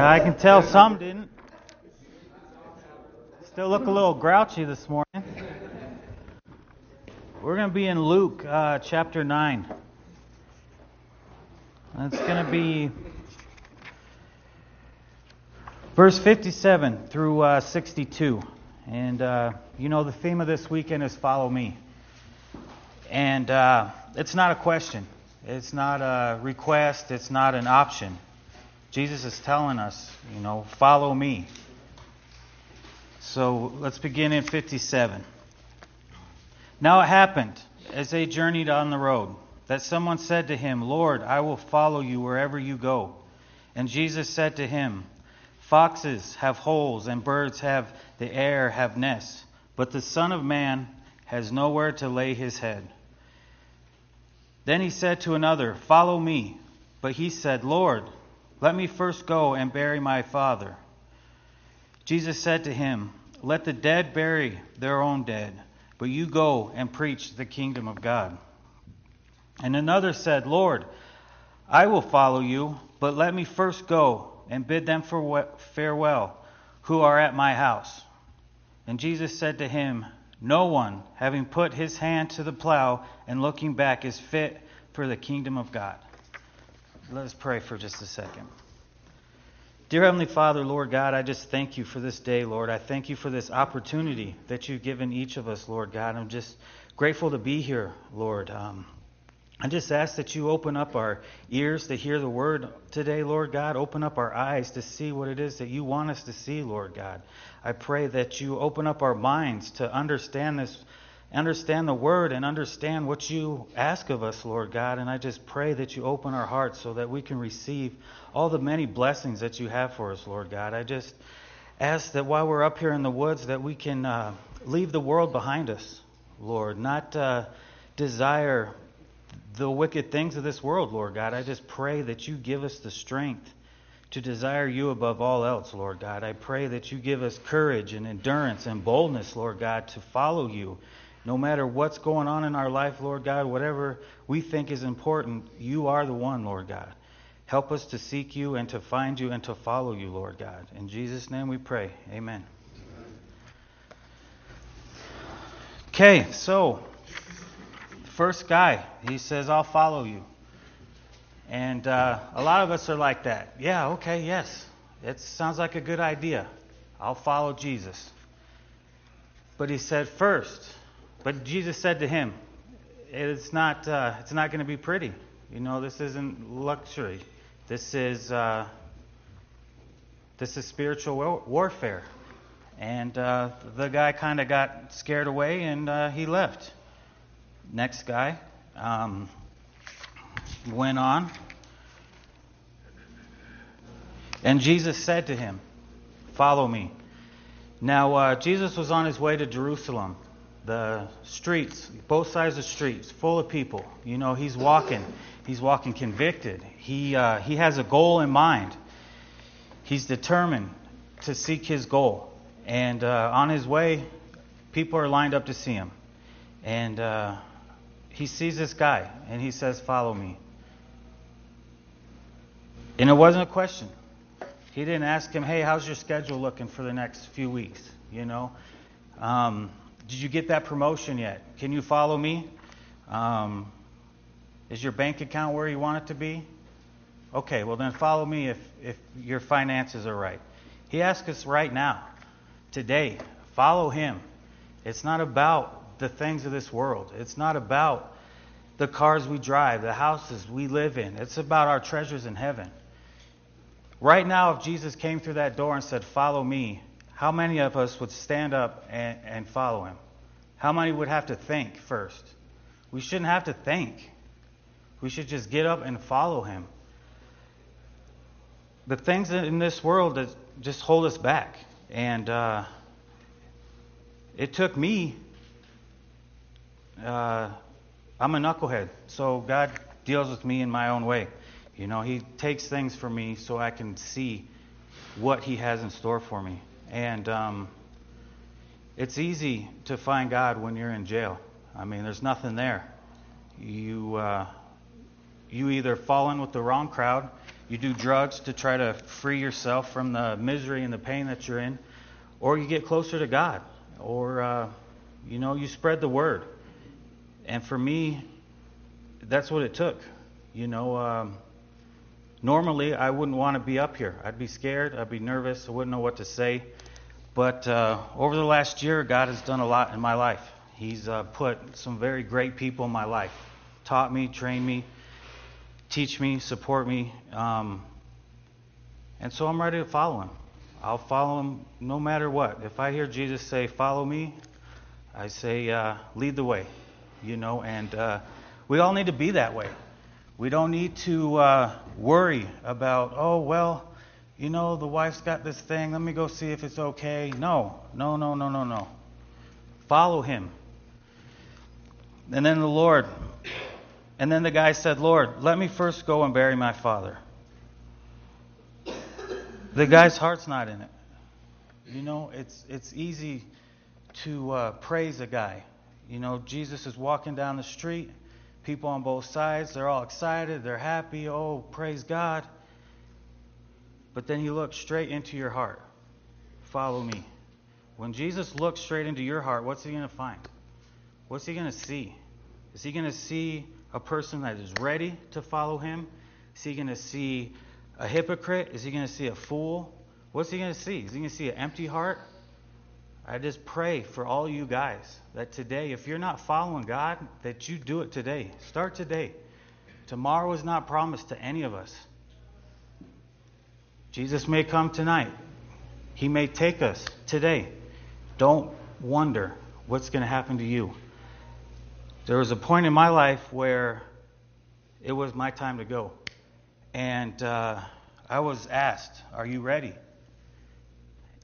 Yeah, I can tell some didn't. Still look a little grouchy this morning. We're going to be in Luke uh, chapter 9. It's going to be verse 57 through uh, 62. And uh, you know, the theme of this weekend is follow me. And uh, it's not a question, it's not a request, it's not an option. Jesus is telling us, you know, follow me. So let's begin in 57. Now it happened, as they journeyed on the road, that someone said to him, Lord, I will follow you wherever you go. And Jesus said to him, Foxes have holes, and birds have the air have nests, but the Son of Man has nowhere to lay his head. Then he said to another, Follow me. But he said, Lord, let me first go and bury my father. Jesus said to him, Let the dead bury their own dead, but you go and preach the kingdom of God. And another said, Lord, I will follow you, but let me first go and bid them farewell who are at my house. And Jesus said to him, No one, having put his hand to the plow and looking back, is fit for the kingdom of God. Let us pray for just a second. Dear Heavenly Father, Lord God, I just thank you for this day, Lord. I thank you for this opportunity that you've given each of us, Lord God. I'm just grateful to be here, Lord. Um, I just ask that you open up our ears to hear the word today, Lord God. Open up our eyes to see what it is that you want us to see, Lord God. I pray that you open up our minds to understand this understand the word and understand what you ask of us, Lord God. And I just pray that you open our hearts so that we can receive all the many blessings that you have for us, Lord God. I just ask that while we're up here in the woods, that we can uh, leave the world behind us, Lord, not uh, desire the wicked things of this world, Lord God. I just pray that you give us the strength to desire you above all else, Lord God. I pray that you give us courage and endurance and boldness, Lord God, to follow you no matter what's going on in our life, Lord God, whatever we think is important, you are the one, Lord God. Help us to seek you and to find you and to follow you, Lord God. In Jesus' name we pray. Amen. Okay, so first guy, he says, I'll follow you. And uh, a lot of us are like that. Yeah, okay, yes. It sounds like a good idea. I'll follow Jesus. But he said, first, but Jesus said to him, "It's not. Uh, it's not going to be pretty. You know, this isn't luxury. This is. Uh, this is spiritual war- warfare." And uh, the guy kind of got scared away and uh, he left. Next guy um, went on. And Jesus said to him, Follow me. Now, uh, Jesus was on his way to Jerusalem the streets, both sides of the streets, full of people. You know, he's walking. He's walking convicted. He, uh, he has a goal in mind. He's determined to seek his goal. And uh, on his way, people are lined up to see him. And uh, he sees this guy, and he says, Follow me. And it wasn't a question. He didn't ask him, Hey, how's your schedule looking for the next few weeks? You know? Um, did you get that promotion yet? Can you follow me? Um, is your bank account where you want it to be? Okay, well then follow me if, if your finances are right. He asks us right now, today, follow him. It's not about the things of this world. It's not about the cars we drive, the houses we live in. It's about our treasures in heaven. Right now, if Jesus came through that door and said, Follow me, how many of us would stand up and, and follow him? How many would have to think first? We shouldn't have to think. We should just get up and follow him. The things in this world that just hold us back. And uh, it took me. Uh, I'm a knucklehead, so God deals with me in my own way. You know, He takes things from me so I can see what He has in store for me. And um, it's easy to find God when you're in jail. I mean, there's nothing there. You uh, you either fall in with the wrong crowd, you do drugs to try to free yourself from the misery and the pain that you're in, or you get closer to God, or uh, you know you spread the word. And for me, that's what it took. You know, um, normally I wouldn't want to be up here. I'd be scared. I'd be nervous. I wouldn't know what to say. But uh, over the last year, God has done a lot in my life. He's uh, put some very great people in my life, taught me, trained me, teach me, support me. Um, and so I'm ready to follow him. I'll follow him no matter what. If I hear Jesus say, Follow me, I say, uh, Lead the way. You know, and uh, we all need to be that way. We don't need to uh, worry about, oh, well, you know, the wife's got this thing. Let me go see if it's okay. No, no, no, no, no, no. Follow him. And then the Lord, and then the guy said, Lord, let me first go and bury my father. The guy's heart's not in it. You know, it's, it's easy to uh, praise a guy. You know, Jesus is walking down the street, people on both sides, they're all excited, they're happy, oh, praise God. But then he look straight into your heart. Follow me. When Jesus looks straight into your heart, what's he going to find? What's he going to see? Is he going to see a person that is ready to follow him? Is he going to see a hypocrite? Is he going to see a fool? What's he going to see? Is he going to see an empty heart? I just pray for all you guys that today, if you're not following God, that you do it today. Start today. Tomorrow is not promised to any of us. Jesus may come tonight. He may take us today. Don't wonder what's going to happen to you. There was a point in my life where it was my time to go. And uh, I was asked, Are you ready?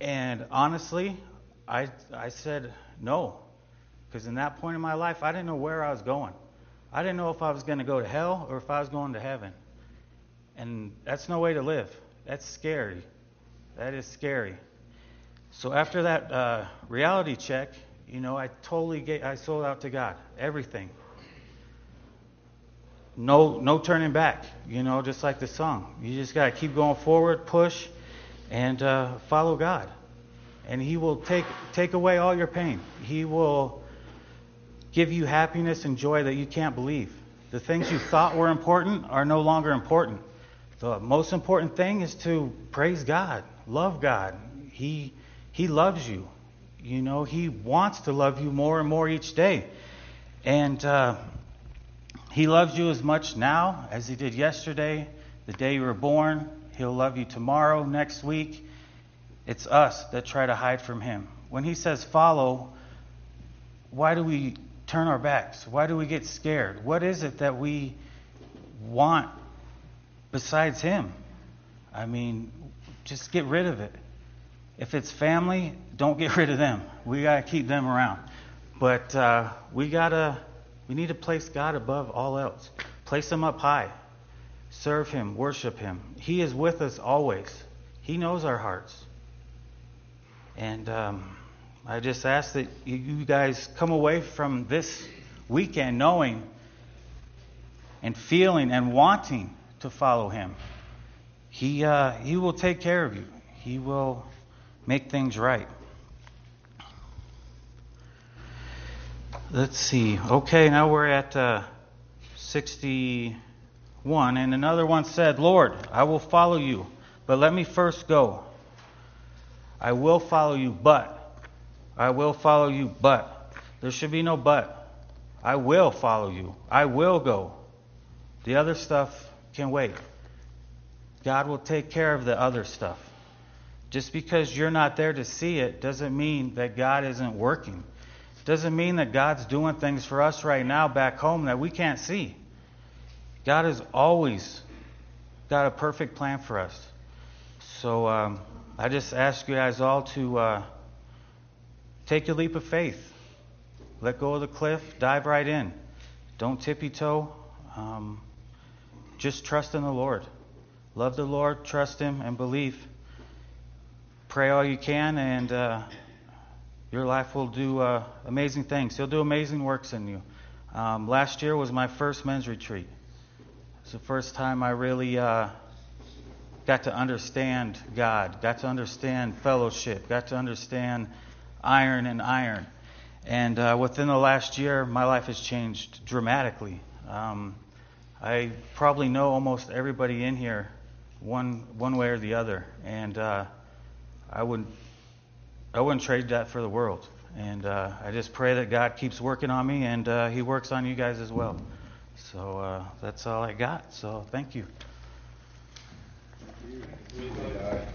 And honestly, I, I said no. Because in that point in my life, I didn't know where I was going. I didn't know if I was going to go to hell or if I was going to heaven. And that's no way to live. That's scary. That is scary. So after that uh, reality check, you know, I totally get, I sold out to God, everything. No, no turning back. You know, just like the song. You just got to keep going forward, push, and uh, follow God, and He will take take away all your pain. He will give you happiness and joy that you can't believe. The things you thought were important are no longer important. The most important thing is to praise God, love God. He, he loves you. You know, He wants to love you more and more each day. And uh, He loves you as much now as He did yesterday, the day you were born. He'll love you tomorrow, next week. It's us that try to hide from Him. When He says follow, why do we turn our backs? Why do we get scared? What is it that we want besides Him. I mean, just get rid of it. If it's family, don't get rid of them. We got to keep them around. But uh, we gotta, we need to place God above all else. Place Him up high. Serve Him. Worship Him. He is with us always. He knows our hearts. And um, I just ask that you guys come away from this weekend knowing and feeling and wanting to follow him. He, uh, he will take care of you, he will make things right. Let's see. Okay, now we're at uh, 61. And another one said, Lord, I will follow you, but let me first go. I will follow you, but. I will follow you, but. There should be no but. I will follow you. I will go. The other stuff can wait. God will take care of the other stuff. Just because you're not there to see it doesn't mean that God isn't working. Doesn't mean that God's doing things for us right now back home that we can't see. God has always got a perfect plan for us. So um, I just ask you guys all to uh, take a leap of faith. Let go of the cliff, dive right in. Don't tippy toe. Um, just trust in the Lord. Love the Lord, trust Him, and believe. Pray all you can, and uh, your life will do uh, amazing things. He'll do amazing works in you. Um, last year was my first men's retreat. It's the first time I really uh, got to understand God, got to understand fellowship, got to understand iron and iron. And uh, within the last year, my life has changed dramatically. Um, I probably know almost everybody in here, one one way or the other, and uh, I would I wouldn't trade that for the world. And uh, I just pray that God keeps working on me, and uh, He works on you guys as well. So uh, that's all I got. So thank you. Amen.